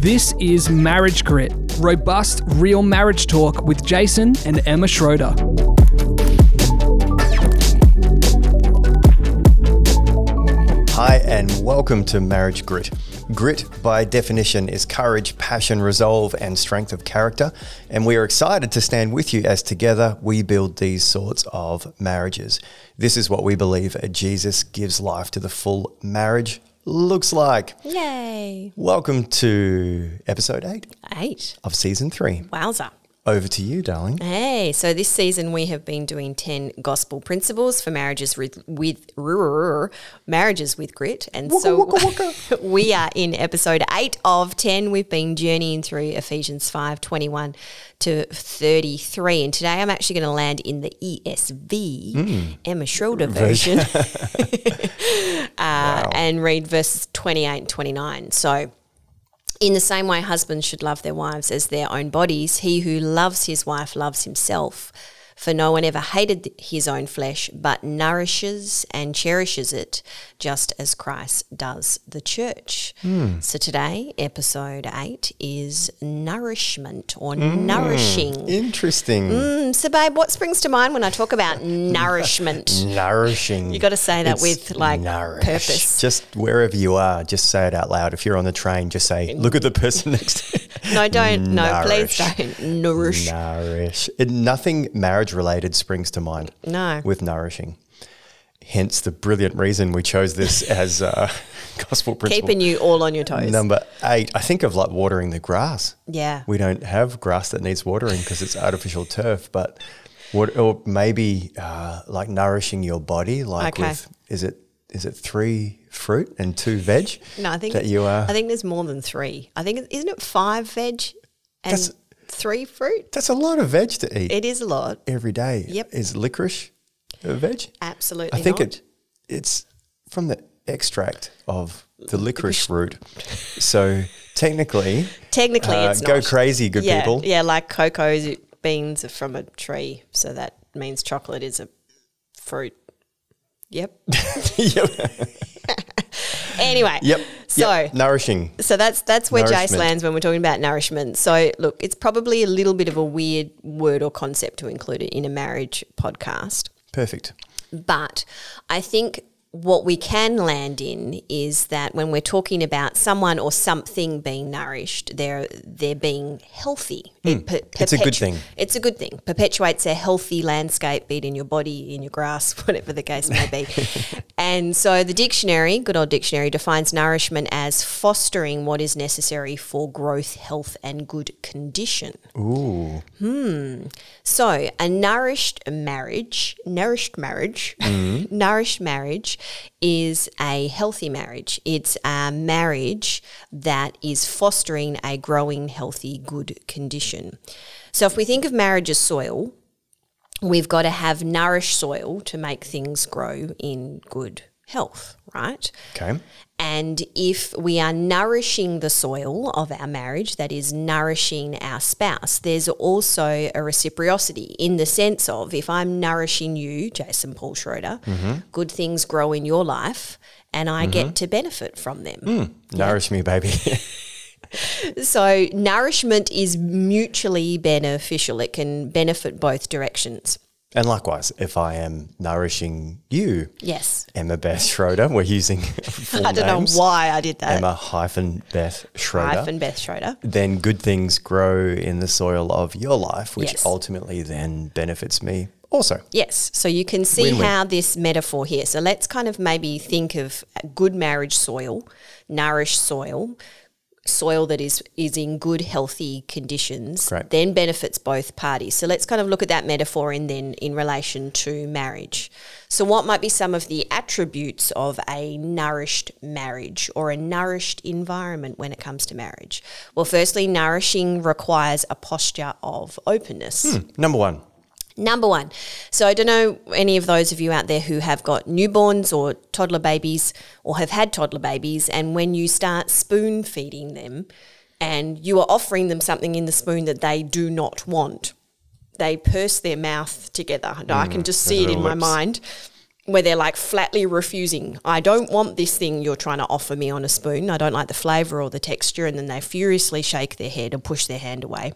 This is Marriage Grit, robust, real marriage talk with Jason and Emma Schroeder. Hi, and welcome to Marriage Grit. Grit, by definition, is courage, passion, resolve, and strength of character. And we are excited to stand with you as together we build these sorts of marriages. This is what we believe Jesus gives life to the full marriage looks like. Yay. Welcome to episode eight Eight. of season three. Wowza. Over to you, darling. Hey, so this season we have been doing 10 gospel principles for marriages with, with marriages with grit. And so we are in episode 8 of 10. We've been journeying through Ephesians 5 21 to 33. And today I'm actually going to land in the ESV, Emma Schroeder version, uh, and read verses 28 and 29. So in the same way, husbands should love their wives as their own bodies. He who loves his wife loves himself. For no one ever hated his own flesh, but nourishes and cherishes it, just as Christ does the church. So today, episode eight is nourishment or nourishing. Interesting. Mm, so, babe, what springs to mind when I talk about nourishment? Nourishing. You got to say that It's with like nourish. purpose. Just wherever you are, just say it out loud. If you're on the train, just say, look at the person next to you. No, don't. No, please don't. Nourish. Nourish. It- nothing marriage related springs to mind No. with nourishing. Hence the brilliant reason we chose this as uh, gospel principle. Keeping you all on your toes. Number eight, I think of like watering the grass. Yeah. We don't have grass that needs watering because it's artificial turf, but what, or maybe uh, like nourishing your body, like Okay. with, is it, is it three fruit and two veg? No, I think that you are. I think there's more than three. I think isn't it five veg and That's- three fruit? that's a lot of veg to eat It is a lot. every day. Yep. Is licorice a veg? Absolutely. I think not. it it's from the extract of the licorice root. So technically, technically uh, it's go not. crazy, good yeah, people. Yeah, like cocoa beans are from a tree, so that means chocolate is a fruit. Yep. yep. Anyway. Yep. So Yep. nourishing. So that's that's where Jace lands when we're talking about nourishment. So look, it's probably a little bit of a weird word or concept to include it in a marriage podcast. Perfect. But I think what we can land in is that when we're talking about someone or something being nourished, they're they're being healthy. It per- Hmm. It's a good thing. It's a good thing. Perpetuates a healthy landscape, be it in your body, in your grass, whatever the case may be. and so the dictionary, good old dictionary, defines nourishment as fostering what is necessary for growth, health, and good condition. Ooh. Hmm. So, a nourished marriage, nourished marriage, Mm-hmm. nourished marriage is a healthy marriage. It's a marriage that is fostering a growing, healthy, good condition. So, if we think of marriage as soil, we've got to have nourished soil to make things grow in good health, right? Okay. And if we are nourishing the soil of our marriage, that is nourishing our spouse, there's also a reciprocity in the sense of if I'm nourishing you, Jason Paul Schroeder, mm-hmm. good things grow in your life and I get mm-hmm. to benefit from them. Mm, nourish me, baby. So, nourishment is mutually beneficial, it can benefit both directions. And likewise, if I am nourishing you, Yes. Emma Beth Schroeder, we're using I don't names. know why I did that. Emma hyphen Beth Schroeder. Hyphen Beth Schroeder. then good things grow in the soil of your life, which Yes. ultimately then benefits me also. Yes. So you can see Win-win. how this metaphor here. So let's kind of maybe think of good marriage soil, nourished soil, soil that is is in good healthy conditions Great. then benefits both parties. So let's kind of look at that metaphor and then in relation to marriage. So what might be some of the attributes of a nourished marriage or a nourished environment when it comes to marriage? Well firstly nourishing requires a posture of openness. Hmm, number one, Number one. So I don't know any of those of you out there who have got newborns or toddler babies or have had toddler babies, and when you start spoon feeding them and you are offering them something in the spoon that they do not want, they purse their mouth together. And I can just see it in my mind. where they're like flatly refusing. I don't want this thing you're trying to offer me on a spoon. I don't like the flavor or the texture. And then they furiously shake their head and push their hand away.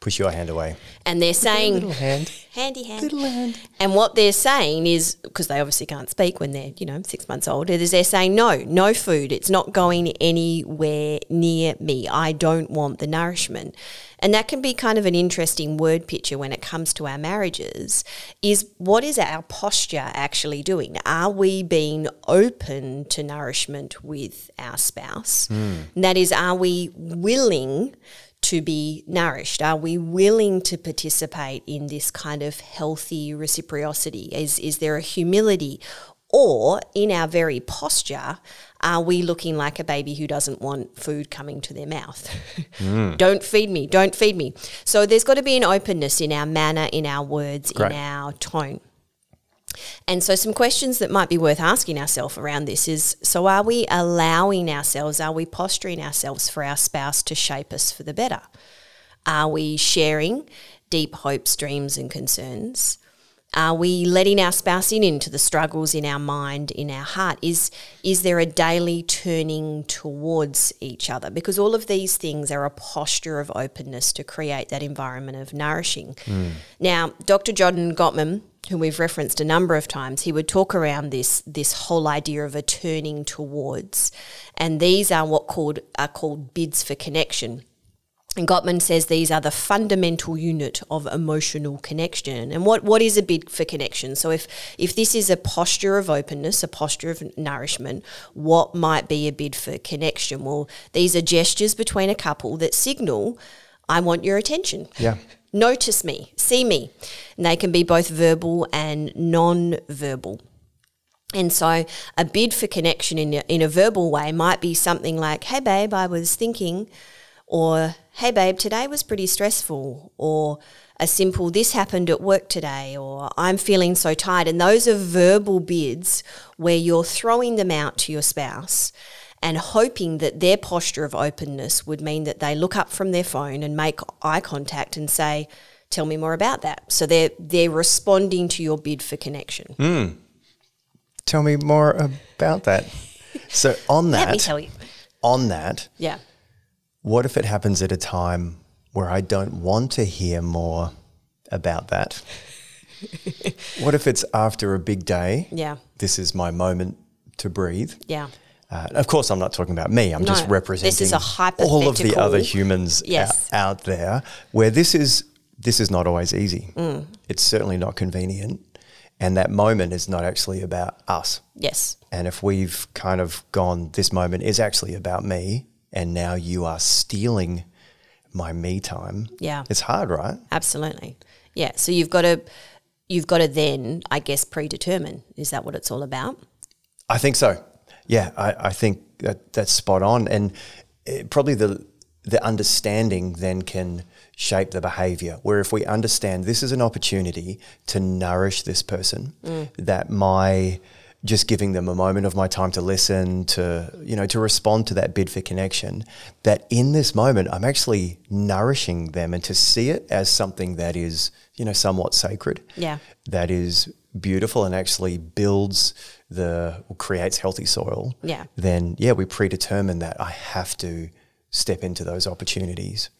Push your hand away. And they're saying, Little hand. handy hand. Little hand. And what they're saying is, because they obviously can't speak when they're, you know, six months old, is they're saying, no, no food. It's not going anywhere near me. I don't want the nourishment. And that can be kind of an interesting word picture when it comes to our marriages is what is our posture actually doing? Are we being open to nourishment with our spouse? Hmm. And that is, are we willing to be nourished? Are we willing to participate in this kind of healthy reciprocity? Is, is there a humility? Or in our very posture, are we looking like a baby who doesn't want food coming to their mouth? Hmm. don't feed me, don't feed me. So there's got to be an openness in our manner, in our words, Great. in our tone. And so, some questions that might be worth asking ourselves around this is so, are we allowing ourselves, are we posturing ourselves for our spouse to shape us for the better? Are we sharing deep hopes, dreams, and concerns? Are we letting our spouse in into the struggles in our mind, in our heart? Is is there a daily turning towards each other? Because all of these things are a posture of openness to create that environment of nourishing. Mm. Now, Dr. Jordan Gottman, who we've referenced a number of times, he would talk around this this whole idea of a turning towards, and these are what called are called bids for connection. And Gottman says these are the fundamental unit of emotional connection. And what, what is a bid for connection? So if if this is a posture of openness, a posture of nourishment, what might be a bid for connection? Well, these are gestures between a couple that signal, I want your attention. Yeah. Notice me, see me. And they can be both verbal and non-verbal. And so a bid for connection in a, in a verbal way might be something like, hey, babe, I was thinking, or hey, babe, today was pretty stressful, or a simple, this happened at work today, or I'm feeling so tired. And those are verbal bids where you're throwing them out to your spouse and hoping that their posture of openness would mean that they look up from their phone and make eye contact and say, Tell me more about that. So they're they're responding to your bid for connection. Hmm. Tell me more about that. So on that, Let me tell you. on that, Yeah. what if it happens at a time where I don't want to hear more about that? what if it's after a big day? Yeah. This is my moment to breathe. Yeah. Uh, of course, I'm not talking about me. I'm just representing this is a all of the other humans Yes. out, out there where this is this is not always easy. Mm. It's certainly not convenient, and that moment is not actually about us. Yes. And if we've kind of gone, this moment is actually about me, and now you are stealing my me time. Yeah. it's hard, right? Absolutely. Yeah. So you've got to you've got to then, I guess, predetermine. Is that what it's all about? I think so. Yeah, I, I think that that's spot on, and it, probably the the understanding then can shape the behavior. Where if we understand this is an opportunity to nourish this person, mm. that my just giving them a moment of my time to listen, to you know, to respond to that bid for connection, that in this moment I'm actually nourishing them, and to see it as something that is you know somewhat sacred Yeah. that is beautiful and actually builds the creates healthy soil, Yeah. then yeah, we predetermine that I have to step into those opportunities.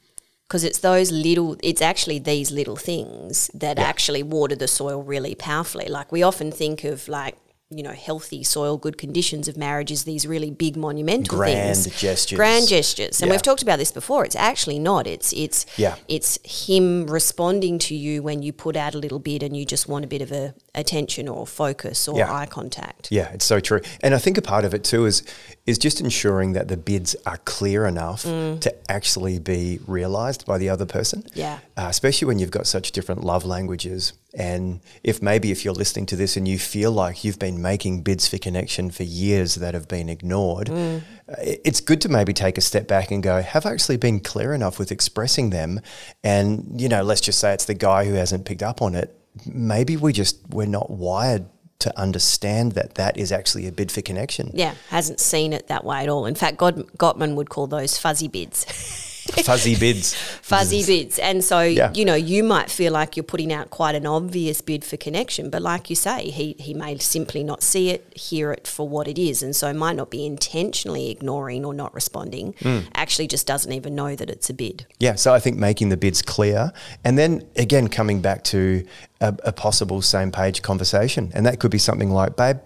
Because it's those little, it's actually these little things that actually water the soil really powerfully. Like we often think of like, you know, healthy soil, good conditions of marriage is these really big monumental Grand things. gestures. Grand gestures. And Yeah. we've talked about this before. It's actually not. It's it's Yeah. it's him responding to you when you put out a little bit and you just want a bit of a attention or focus or Yeah. eye contact. Yeah, it's so true. And I think a part of it too is is just ensuring that the bids are clear enough to actually be realized by the other person. Yeah. Uh, especially when you've got such different love languages. And if maybe if you're listening to this and you feel like you've been making bids for connection for years that have been ignored, mm. it- it's good to maybe take a step back and go, have I actually been clear enough with expressing them? And, you know, let's just say it's the guy who hasn't picked up on it. Maybe we just, we're not wired to understand that that is actually a bid for connection. Yeah, hasn't seen it that way at all. In fact, God, Gottman would call those fuzzy bids. Fuzzy bids. fuzzy bids. And so, Yeah. you know, you might feel like you're putting out quite an obvious bid for connection, but like you say, he, he may simply not see it, hear it for what it is, and so might not be intentionally ignoring or not responding, Hmm. actually just doesn't even know that it's a bid. Yeah, so I think making the bids clear, and then again coming back to a, a possible same page conversation, and that could be something like, "Babe,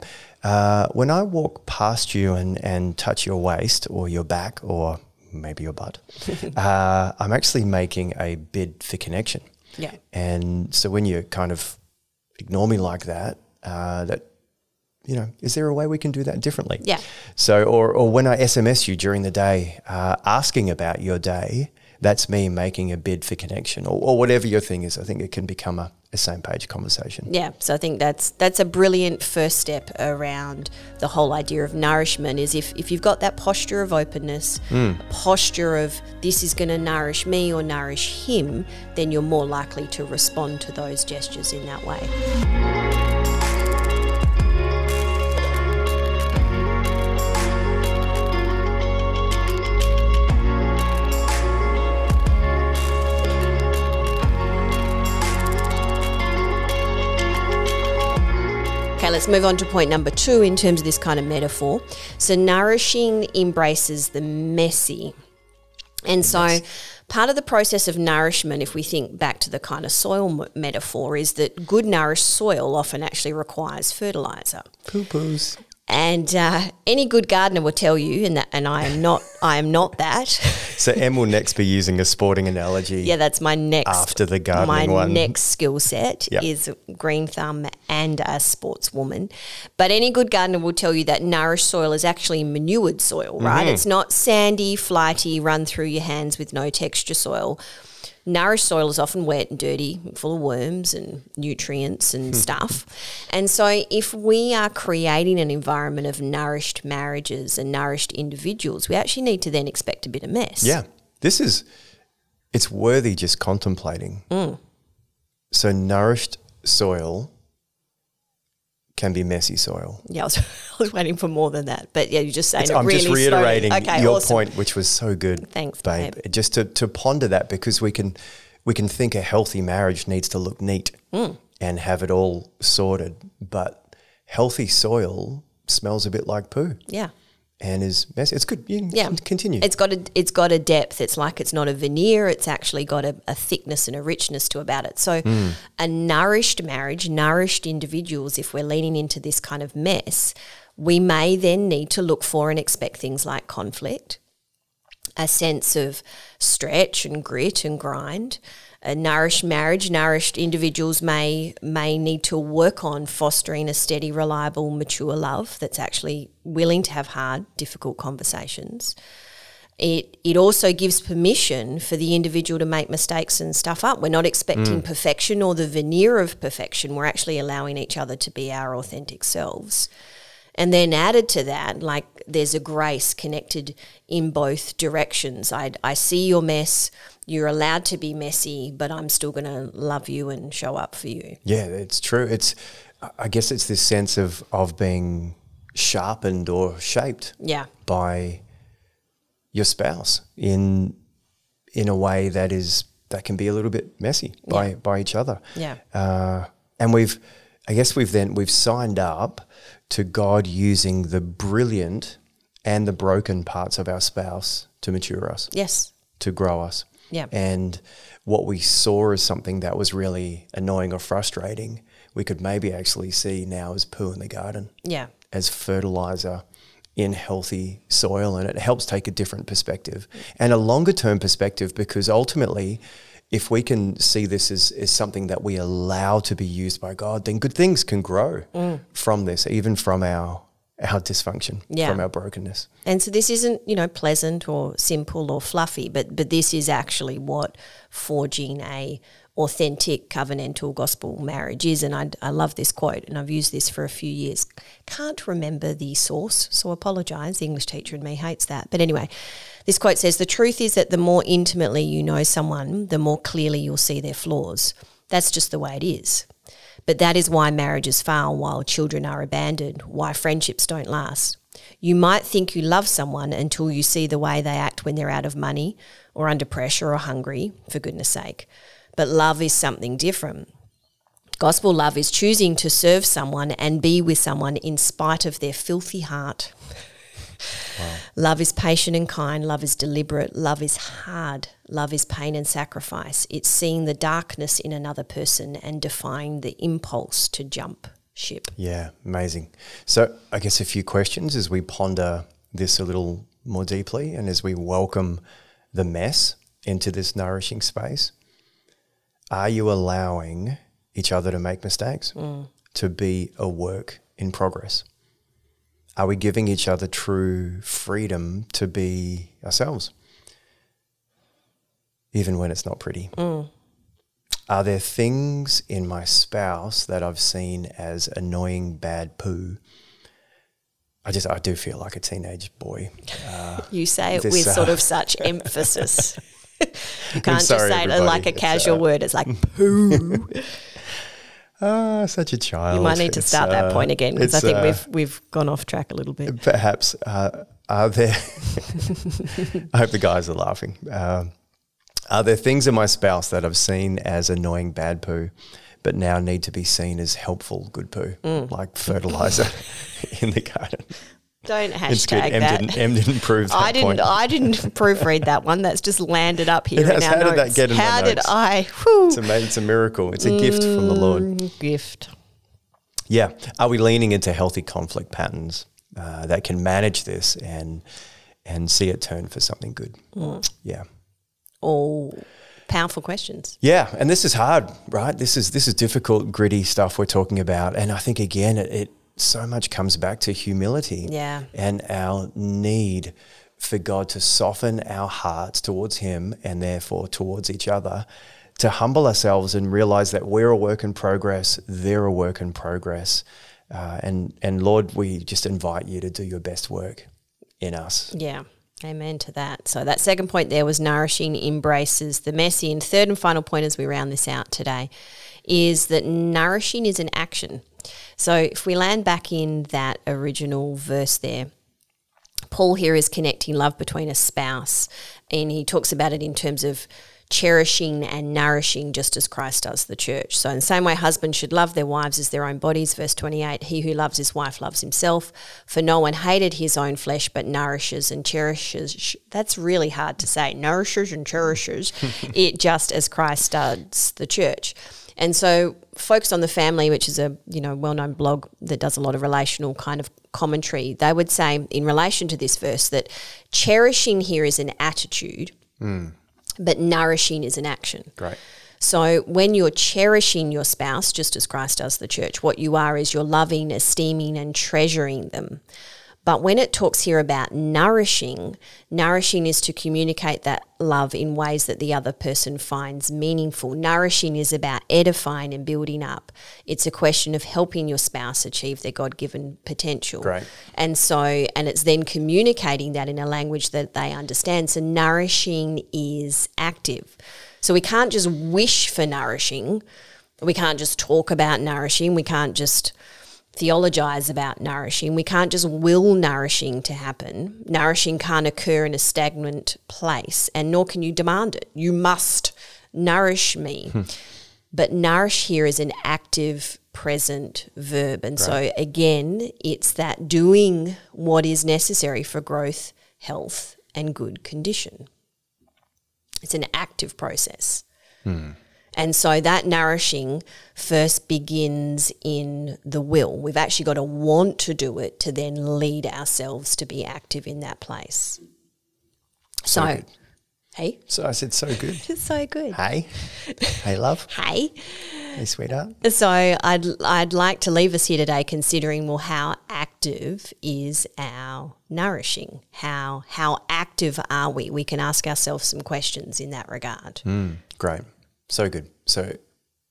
uh, when I walk past you and and touch your waist or your back or maybe your butt, uh, I'm actually making a bid for connection." Yeah. and so when you kind of ignore me like that, uh, that you know, is there a way we can do that differently? Yeah. So, or, or when I SMS you during the day, uh, asking about your day, that's me making a bid for connection, or, or whatever your thing is. I think it can become a, a same page conversation. Yeah, so I think that's that's a brilliant first step around the whole idea of nourishment is if, if you've got that posture of openness, hmm. a posture of this is going to nourish me or nourish him, then you're more likely to respond to those gestures in that way. Let's move on to point number two in terms of this kind of metaphor. So, nourishing embraces the messy. And so, part of the process of nourishment, if we think back to the kind of soil m- metaphor, is that good nourished soil often actually requires fertilizer. Poo poos. And uh, any good gardener will tell you, and that, and I am not, I am not that. So Em will next be using a sporting analogy. Yeah, that's my next After the gardening My one. next skill set Yep. is green thumb and a sportswoman. But any good gardener will tell you that nourished soil is actually manured soil, right? Mm-hmm. It's not sandy, flighty, run through your hands with no texture soil. Nourished soil is often wet and dirty, full of worms and nutrients and stuff. And so, if we are creating an environment of nourished marriages and nourished individuals, we actually need to then expect a bit of mess. Yeah. This is, it's worthy just contemplating. Mm. So nourished soil can be messy soil. Yeah, I was, I was waiting for more than that, but yeah, you're just saying it I'm really just reiterating. Okay, your awesome. point, which was so good. Thanks, babe. babe. Just to, to ponder that because we can we can think a healthy marriage needs to look neat Mm. and have it all sorted, but healthy soil smells a bit like poo Yeah, and is messy. It's good. Yeah. continue. It's got a it's got a depth. It's like it's not a veneer. It's actually got a, a thickness and a richness to about it. So, Hmm. a nourished marriage, nourished individuals. If we're leaning into this kind of mess, we may then need to look for and expect things like conflict, a sense of stretch and grit and grind. A nourished marriage, nourished individuals may may need to work on fostering a steady, reliable, mature love that's actually willing to have hard, difficult conversations. It it also gives permission for the individual to make mistakes and stuff up. We're not expecting mm. perfection or the veneer of perfection. We're actually allowing each other to be our authentic selves. And then added to that, like there's a grace connected in both directions. I, I see your mess. You're allowed to be messy, but I'm still going to love you and show up for you. yeah, it's true. It's I guess it's this sense of of being sharpened or shaped Yeah. by your spouse in in a way that is that can be a little bit messy by by each other. Yeah. Uh, and we've, I guess we've then we've signed up to God using the brilliant and the broken parts of our spouse to mature us, Yes. to grow us. Yeah. And what we saw as something that was really annoying or frustrating, we could maybe actually see now as poo in the garden Yeah. as fertilizer in healthy soil and it helps take a different perspective and a longer term perspective because ultimately if we can see this as, as something that we allow to be used by God, then good things can grow mm. from this, even from our our dysfunction, Yeah. from our brokenness. And so this isn't, you know, pleasant or simple or fluffy, but but this is actually what forging a authentic covenantal gospel marriage is. And I, I love this quote, and I've used this for a few years. Can't remember the source, so apologise. The English teacher in me hates that. But anyway, this quote says, "The truth is that the more intimately you know someone, the more clearly you'll see their flaws. That's just the way it is." But that is why marriages fail, while children are abandoned, why friendships don't last. You might think you love someone until you see the way they act when they're out of money or under pressure or hungry, for goodness sake. But love is something different. Gospel love is choosing to serve someone and be with someone in spite of their filthy heart. Wow. Love is patient and kind. Love is deliberate. Love is hard. Love is pain and sacrifice. It's seeing the darkness in another person and defying the impulse to jump ship. Yeah, amazing. So, I guess a few questions as we ponder this a little more deeply and as we welcome the mess into this nourishing space. Are you allowing each other to make mistakes, mm. to be a work in progress? Are we giving each other true freedom to be ourselves, even when it's not pretty? Mm. Are there things in my spouse that I've seen as annoying bad poo? I just I do feel like a teenage boy. Uh, you say it with uh, sort of such emphasis. You can't sorry, just say it like a casual uh, word. It's like poo. Ah, such a child. You might need to it's, start that point again because I think uh, we've we've gone off track a little bit. Perhaps uh, are there? I hope the guys are laughing. Um, are there things in my spouse that I've seen as annoying bad poo, but now need to be seen as helpful good poo, mm. like fertilizer in the garden? Don't hashtag M that. Didn't, Em didn't prove that I didn't. Point. I didn't proofread that one. That's just landed up here has, in our how notes. Did that get in how did? I? Whew. It's a, it's a miracle. It's a mm, gift from the Lord. Mm, gift. Yeah. Are we leaning into healthy conflict patterns uh, that can manage this and and see it turn for something good? Mm. Yeah. All powerful questions. Yeah, and this is hard, right? This is this is difficult, gritty stuff we're talking about, and I think again, it, it so much comes back to humility. Yeah. And our need for God to soften our hearts towards Him and therefore towards each other, to humble ourselves and realize that we're a work in progress, they're a work in progress. Uh, and, and Lord, we just invite you to do your best work in us. Yeah. Amen to that. So that second point there was nourishing embraces the messy. And third and final point as we round this out today is that nourishing is an action. So if we land back in that original verse there, Paul here is connecting love between a spouse, and he talks about it in terms of cherishing and nourishing just as Christ does the church. So, in the same way, husbands should love their wives as their own bodies. Verse 28 He who loves his wife loves himself, for no one hated his own flesh, but nourishes and cherishes. That's really hard to say. Nourishes and cherishes it just as Christ does the church. And so Focus on the Family, which is a you know well-known blog that does a lot of relational kind of commentary, they would say in relation to this verse that cherishing here is an attitude, mm. but nourishing is an action. Great. So when you're cherishing your spouse, just as Christ does the church, what you are is you're loving, esteeming, and treasuring them. But when it talks here about nourishing, nourishing is to communicate that love in ways that the other person finds meaningful. Nourishing is about edifying and building up. It's a question of helping your spouse achieve their God given potential. Right. And so, and it's then communicating that in a language that they understand. So, nourishing is active. So, we can't just wish for nourishing. We can't just talk about nourishing. We can't just theologize about nourishing. We can't just will nourishing to happen. Nourishing can't occur in a stagnant place, and nor can you demand it. You must nourish me. Hmm. But nourish here is an active present verb. And right. so, again, it's that doing what is necessary for growth, health, and good condition. It's an active process. Hmm. And so that nourishing first begins in the will. We've actually got to want to do it to then lead ourselves to be active in that place. So, so hey. So I said, so good. so good. Hey. Hey, love. hey. Hey, sweetheart. So I'd, I'd like to leave us here today considering, well, how active is our nourishing? How, how active are we? We can ask ourselves some questions in that regard. Mm, great. So good. So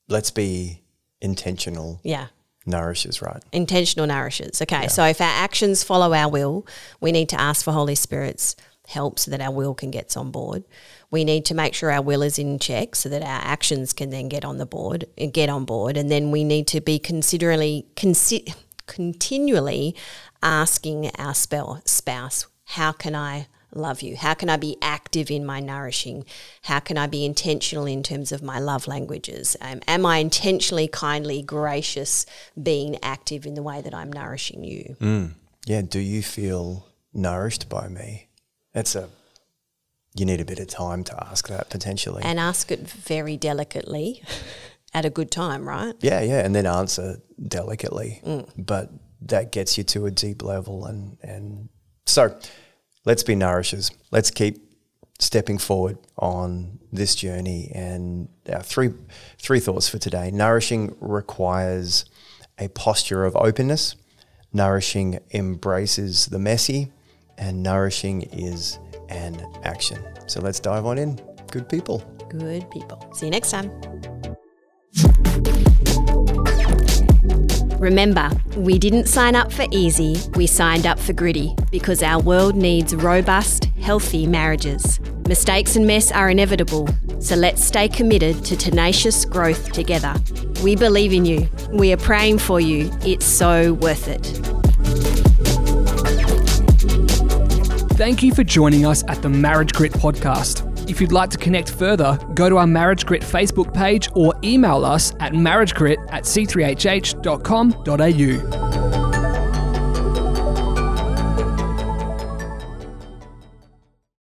let's be intentional. Yeah. Nourishes, right? Intentional nourishes. Okay. Yeah. So if our actions follow our will, we need to ask for Holy Spirit's help so that our will can get on board. We need to make sure our will is in check so that our actions can then get on the board and get on board. And then we need to be considerably consi- continually asking our spell, spouse, how can I love you? How can I be active in my nourishing? How can I be intentional in terms of my love languages? Um, am I intentionally, kindly, gracious, being active in the way that I'm nourishing you? Mm. Yeah. Do you feel nourished by me? That's a, you need a bit of time to ask that potentially. And ask it very delicately at a good time, right? Yeah, yeah. And then answer delicately. Mm. But that gets you to a deep level. And, and so, let's be nourishers. Let's keep stepping forward on this journey. And our three three thoughts for today: nourishing requires a posture of openness. Nourishing embraces the messy, and nourishing is an action. So let's dive on in. Good people. Good people. See you next time. Remember, we didn't sign up for easy, we signed up for gritty because our world needs robust, healthy marriages. Mistakes and mess are inevitable, so let's stay committed to tenacious growth together. We believe in you. We are praying for you. It's so worth it. Thank you for joining us at the Marriage Grit podcast. If you'd like to connect further, go to our Marriage Grit Facebook page or email us at marriagegrit at c3hh.com.au.